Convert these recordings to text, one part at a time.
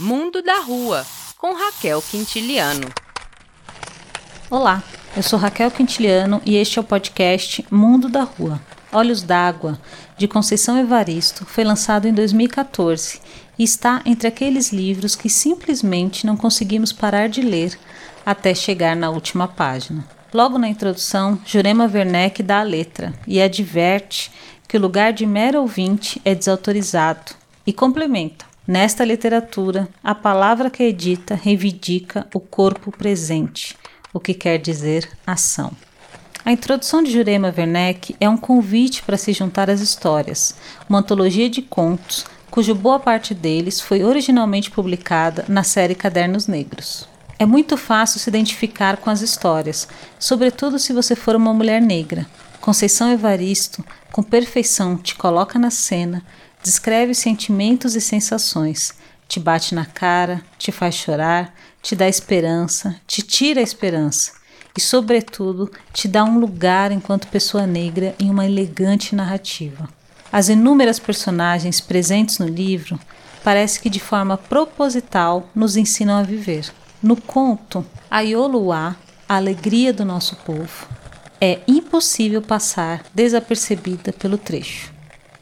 Mundo da Rua, com Raquel Quintiliano. Olá, eu sou Raquel Quintiliano e este é o podcast Mundo da Rua. Olhos d'Água, de Conceição Evaristo, foi lançado em 2014 e está entre aqueles livros que simplesmente não conseguimos parar de ler até chegar na última página. Logo na introdução, Jurema Werneck dá a letra e adverte que o lugar de mero ouvinte é desautorizado e complementa. Nesta literatura, a palavra que edita reivindica o corpo presente, o que quer dizer ação. A introdução de Jurema Werneck é um convite para se juntar às histórias, uma antologia de contos cuja boa parte deles foi originalmente publicada na série Cadernos Negros. É muito fácil se identificar com as histórias, sobretudo se você for uma mulher negra. Conceição Evaristo, com perfeição, te coloca na cena, descreve sentimentos e sensações, te bate na cara, te faz chorar, te dá esperança, te tira a esperança e, sobretudo, te dá um lugar enquanto pessoa negra em uma elegante narrativa. As inúmeras personagens presentes no livro parece que de forma proposital nos ensinam a viver. No conto Aioluá, a alegria do nosso povo, é impossível passar desapercebida pelo trecho.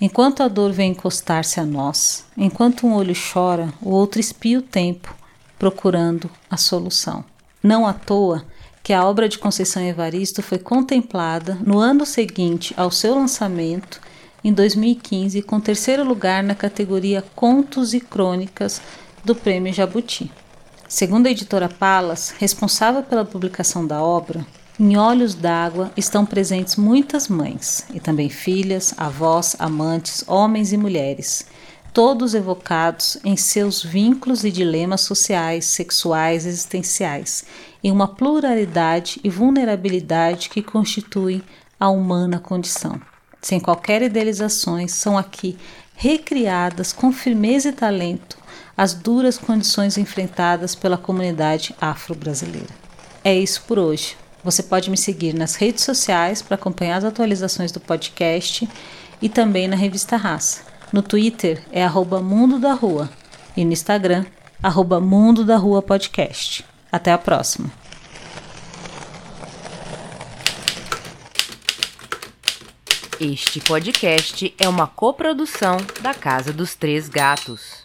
Enquanto a dor vem encostar-se a nós, enquanto um olho chora, o outro espia o tempo, procurando a solução. Não à toa que a obra de Conceição Evaristo foi contemplada no ano seguinte ao seu lançamento, em 2015, com terceiro lugar na categoria Contos e Crônicas do Prêmio Jabuti. Segundo a editora Palas, responsável pela publicação da obra, em Olhos d'Água estão presentes muitas mães, e também filhas, avós, amantes, homens e mulheres, todos evocados em seus vínculos e dilemas sociais, sexuais existenciais, em uma pluralidade e vulnerabilidade que constituem a humana condição. Sem qualquer idealizações, são aqui recriadas com firmeza e talento as duras condições enfrentadas pela comunidade afro-brasileira. É isso por hoje. Você pode me seguir nas redes sociais para acompanhar as atualizações do podcast e também na revista Raça. No Twitter é arroba Mundo da Rua e no Instagram, arroba Mundo da Rua Podcast. Até a próxima! Este podcast é uma coprodução da Casa dos Três Gatos.